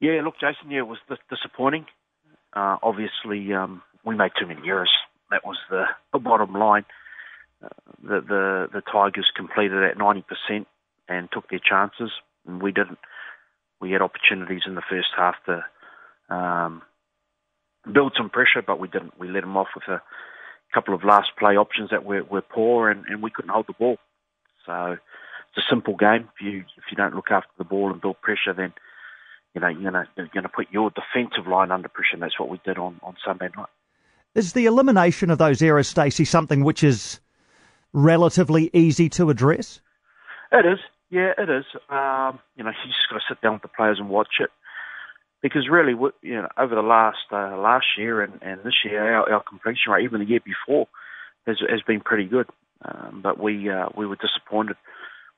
Yeah, look, Jason, yeah, it was disappointing. Uh, obviously, um, we made too many errors. That was the, the bottom line. Uh, the, the the Tigers completed at 90% and took their chances, and we didn't. We had opportunities in the first half to um, build some pressure, but we didn't. We let them off with a couple of last play options that were, were poor, and, and we couldn't hold the ball. So it's a simple game. If you if you don't look after the ball and build pressure, then you know you're gonna you're gonna put your defensive line under pressure. And that's what we did on on Sunday night. Is the elimination of those errors, Stacey, something which is relatively easy to address? It is. Yeah, it is. Um, you know, you just got to sit down with the players and watch it because really, you know, over the last uh, last year and, and this year, our, our completion rate, even the year before, has has been pretty good. Um, but we uh, we were disappointed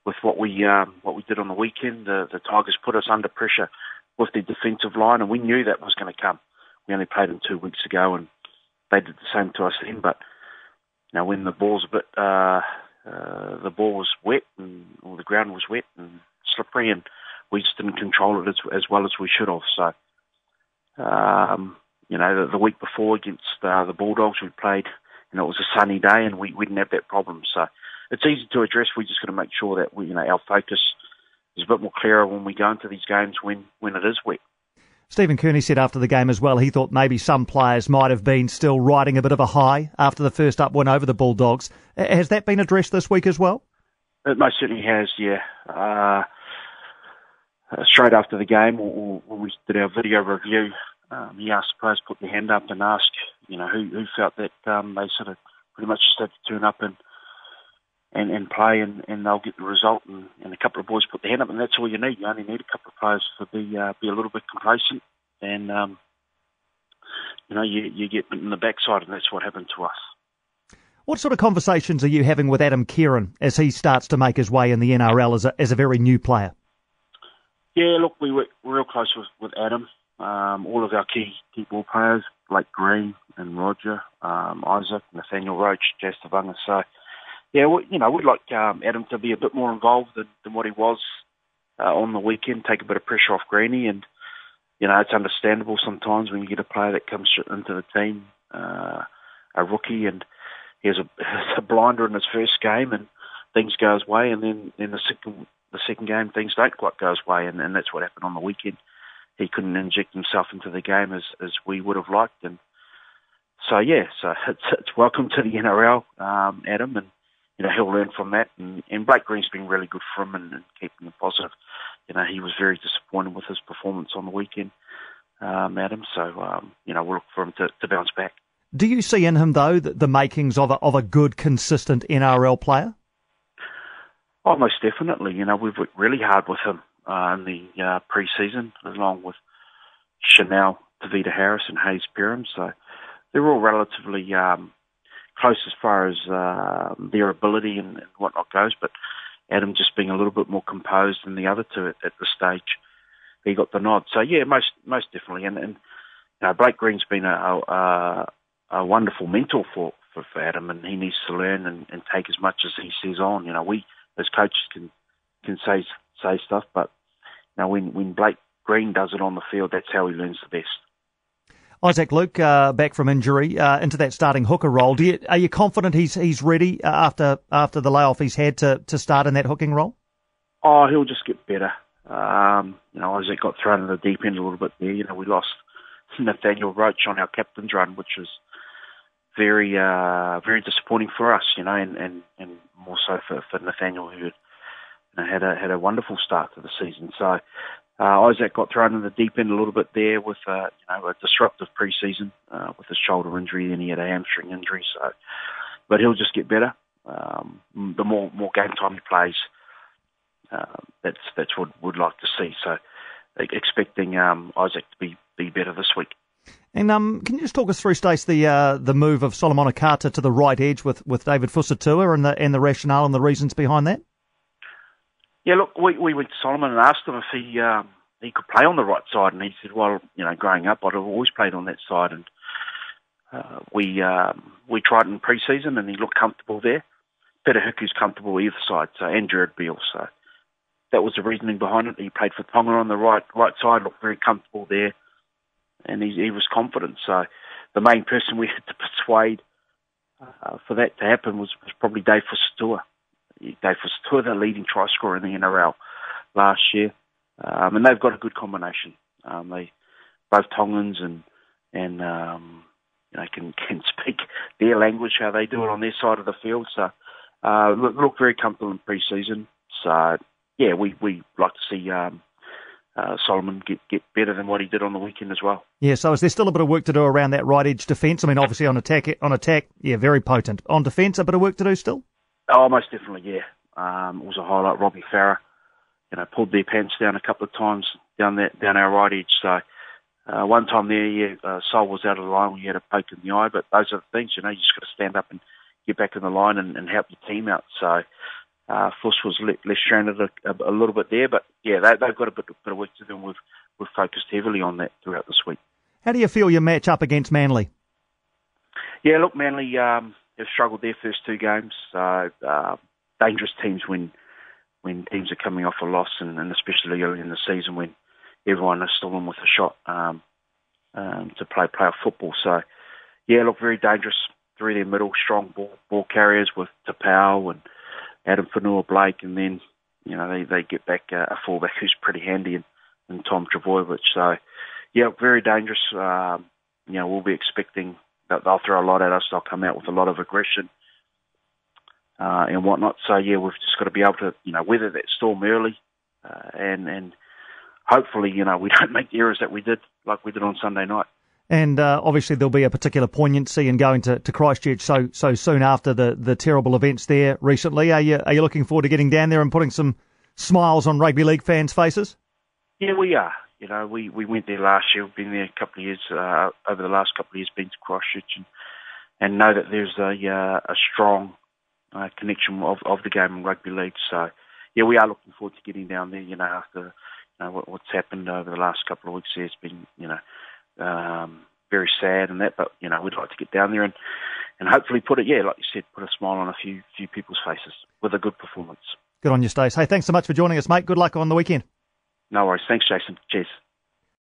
with what we um, what we did on the weekend. The, the Tigers put us under pressure with their defensive line, and we knew that was going to come. We only played them two weeks ago, and they did the same to us then. But know, when the ball's a bit uh, uh, the ball was wet and or the ground was wet and slippery, and we just didn't control it as, as well as we should have. So, um, you know, the, the week before against uh, the Bulldogs, we played, and it was a sunny day, and we, we didn't have that problem. So, it's easy to address. We just got to make sure that we, you know, our focus is a bit more clearer when we go into these games when when it is wet. Stephen Kearney said after the game as well, he thought maybe some players might have been still riding a bit of a high after the first up win over the Bulldogs. Has that been addressed this week as well? It most certainly has, yeah. Uh, uh, straight after the game, when we did our video review, um, he asked the players to put their hand up and ask, you know, who, who felt that um, they sort of pretty much just had to turn up and and, and play, and, and they'll get the result. And, and a couple of boys put their hand up, and that's all you need. You only need a couple of players to be uh, be a little bit complacent, and um, you know, you you get in the backside, and that's what happened to us. What sort of conversations are you having with Adam Keighran as he starts to make his way in the NRL as a, as a very new player? Yeah, look, we were real close with, with Adam. Um, all of our key key ball players, like Green and Roger, um, Isaac, Nathaniel Roache, Jazz Tevaga. So, yeah, we, you know, we'd like um, Adam to be a bit more involved than, than what he was uh, on the weekend, take a bit of pressure off Greeny. And, you know, it's understandable sometimes when you get a player that comes into the team, uh, a rookie, and he has a, has a blinder in his first game and things go his way. And then in the second the second game things don't quite go his way, and, and that's what happened on the weekend. He couldn't inject himself into the game as as we would have liked, and so yeah, so it's it's welcome to the NRL, um, Adam, and you know he'll learn from that. And, and Blake Green's been really good for him and, and keeping him positive. You know he was very disappointed with his performance on the weekend, um, Adam. So um, you know we'll look for him to, to bounce back. Do you see in him though the, the makings of a, of a good, consistent NRL player? Oh, most definitely. You know, we've worked really hard with him uh, in the uh, pre-season, along with Chanel, Tavita Harris, and Hayze Perham. So they're all relatively um, close as far as uh, their ability and, and whatnot goes. But Adam just being a little bit more composed than the other two at, at the stage, he got the nod. So yeah, most most definitely. And, and you know, Blake Green's been a, a, a wonderful mentor for, for, for Adam, and he needs to learn and, and take as much as he says on. You know, we as coaches can can say say stuff, but you know when when Blake Green does it on the field, that's how he learns the best. Isaac Luke uh, back from injury uh, into that starting hooker role. You, are you confident he's he's ready uh, after after the layoff he's had to to start in that hooking role? Oh, he'll just get better. Um, you know, Isaac got thrown in the deep end a little bit there. You know, we lost Nathaniel Roache on our captain's run, which was very uh, very disappointing for us, you know, and, and, and more so for, for Nathaniel, who had, you know, had a had a wonderful start to the season. So uh, Isaac got thrown in the deep end a little bit there with uh, you know a disruptive preseason uh, with his shoulder injury, then he had a hamstring injury. So, but he'll just get better. Um, the more more game time he plays, uh, that's that's what we'd like to see. So, expecting um, Isaac to be be better this week. And um, can you just talk us through, Stace, the uh, the move of Solomon Kata to the right edge with, with David Fusitu'a and the and the rationale and the reasons behind that? Yeah, look, we we went to Solomon and asked him if he um, he could play on the right side, and he said, "Well, you know, growing up, I'd have always played on that side." And uh, we um, we tried in pre-season, and he looked comfortable there. Peter Hiku's comfortable either side, so and Gerard Beale. So that was the reasoning behind it. He played for Tonga on the right right side, looked very comfortable there, and he, he was confident. So the main person we had to persuade uh, for that to happen was, was probably Dave Fusitu'a. Dave Fusitu'a, the leading try scorer in the NRL last year, um, and they've got a good combination. Um, they both Tongans and and um, you know can can speak their language how they do it on their side of the field. So uh, look, look very comfortable in pre-season. So yeah, we we like to see um, uh, Solomon get get better than what he did on the weekend as well. Yeah, so is there still a bit of work to do around that right edge defence? I mean, obviously on attack, on attack, yeah, very potent. On defence, a bit of work to do still. Oh, most definitely, yeah. Um, it was a highlight. Robbie Farah, you know, pulled their pants down a couple of times down that down our right edge. So uh, one time there, yeah, uh, Sol was out of the line. We had a poke in the eye, but those are the things, you know, you just got to stand up and get back in the line and, and help your team out. So uh, Fuss was less stranded a, a, a, little bit there, but yeah, they, have got a bit, bit, of work to do, and we've, we've focused heavily on that throughout this week. How do you feel your match up against Manly? Yeah, look, Manly um, have struggled their first two games. So uh, dangerous teams when when teams are coming off a loss, and, and especially early in the season when everyone is still in with a shot um, um, to play playoff football. So yeah, look very dangerous through their middle, strong ball, ball carriers with Taupau and Addin Fonua-Blake, and then you know they they get back a, a fullback who's pretty handy and, and Tom Trbojevic. So yeah, very dangerous. Um, you know we'll be expecting that they'll throw a lot at us. They'll come out with a lot of aggression. Uh, and whatnot. So yeah, we've just got to be able to, you know, weather that storm early, uh, and and hopefully, you know, we don't make the errors that we did like we did on Sunday night. And uh, obviously, there'll be a particular poignancy in going to, to Christchurch so so soon after the, the terrible events there recently. Are you are you looking forward to getting down there and putting some smiles on rugby league fans' faces? Yeah, we are. You know, we, we went there last year. We've been there a couple of years uh, over the last couple of years, been to Christchurch and and know that there's a uh, a strong uh, connection of of the game in rugby league. So yeah, we are looking forward to getting down there. You know, after you know, what, what's happened over the last couple of weeks, it's been you know um, very sad and that. But you know, we'd like to get down there and and hopefully put it, yeah, like you said, put a smile on a few few people's faces with a good performance. Good on you, Stace. Hey, thanks so much for joining us, mate. Good luck on the weekend. No worries. Thanks, Jason. Cheers.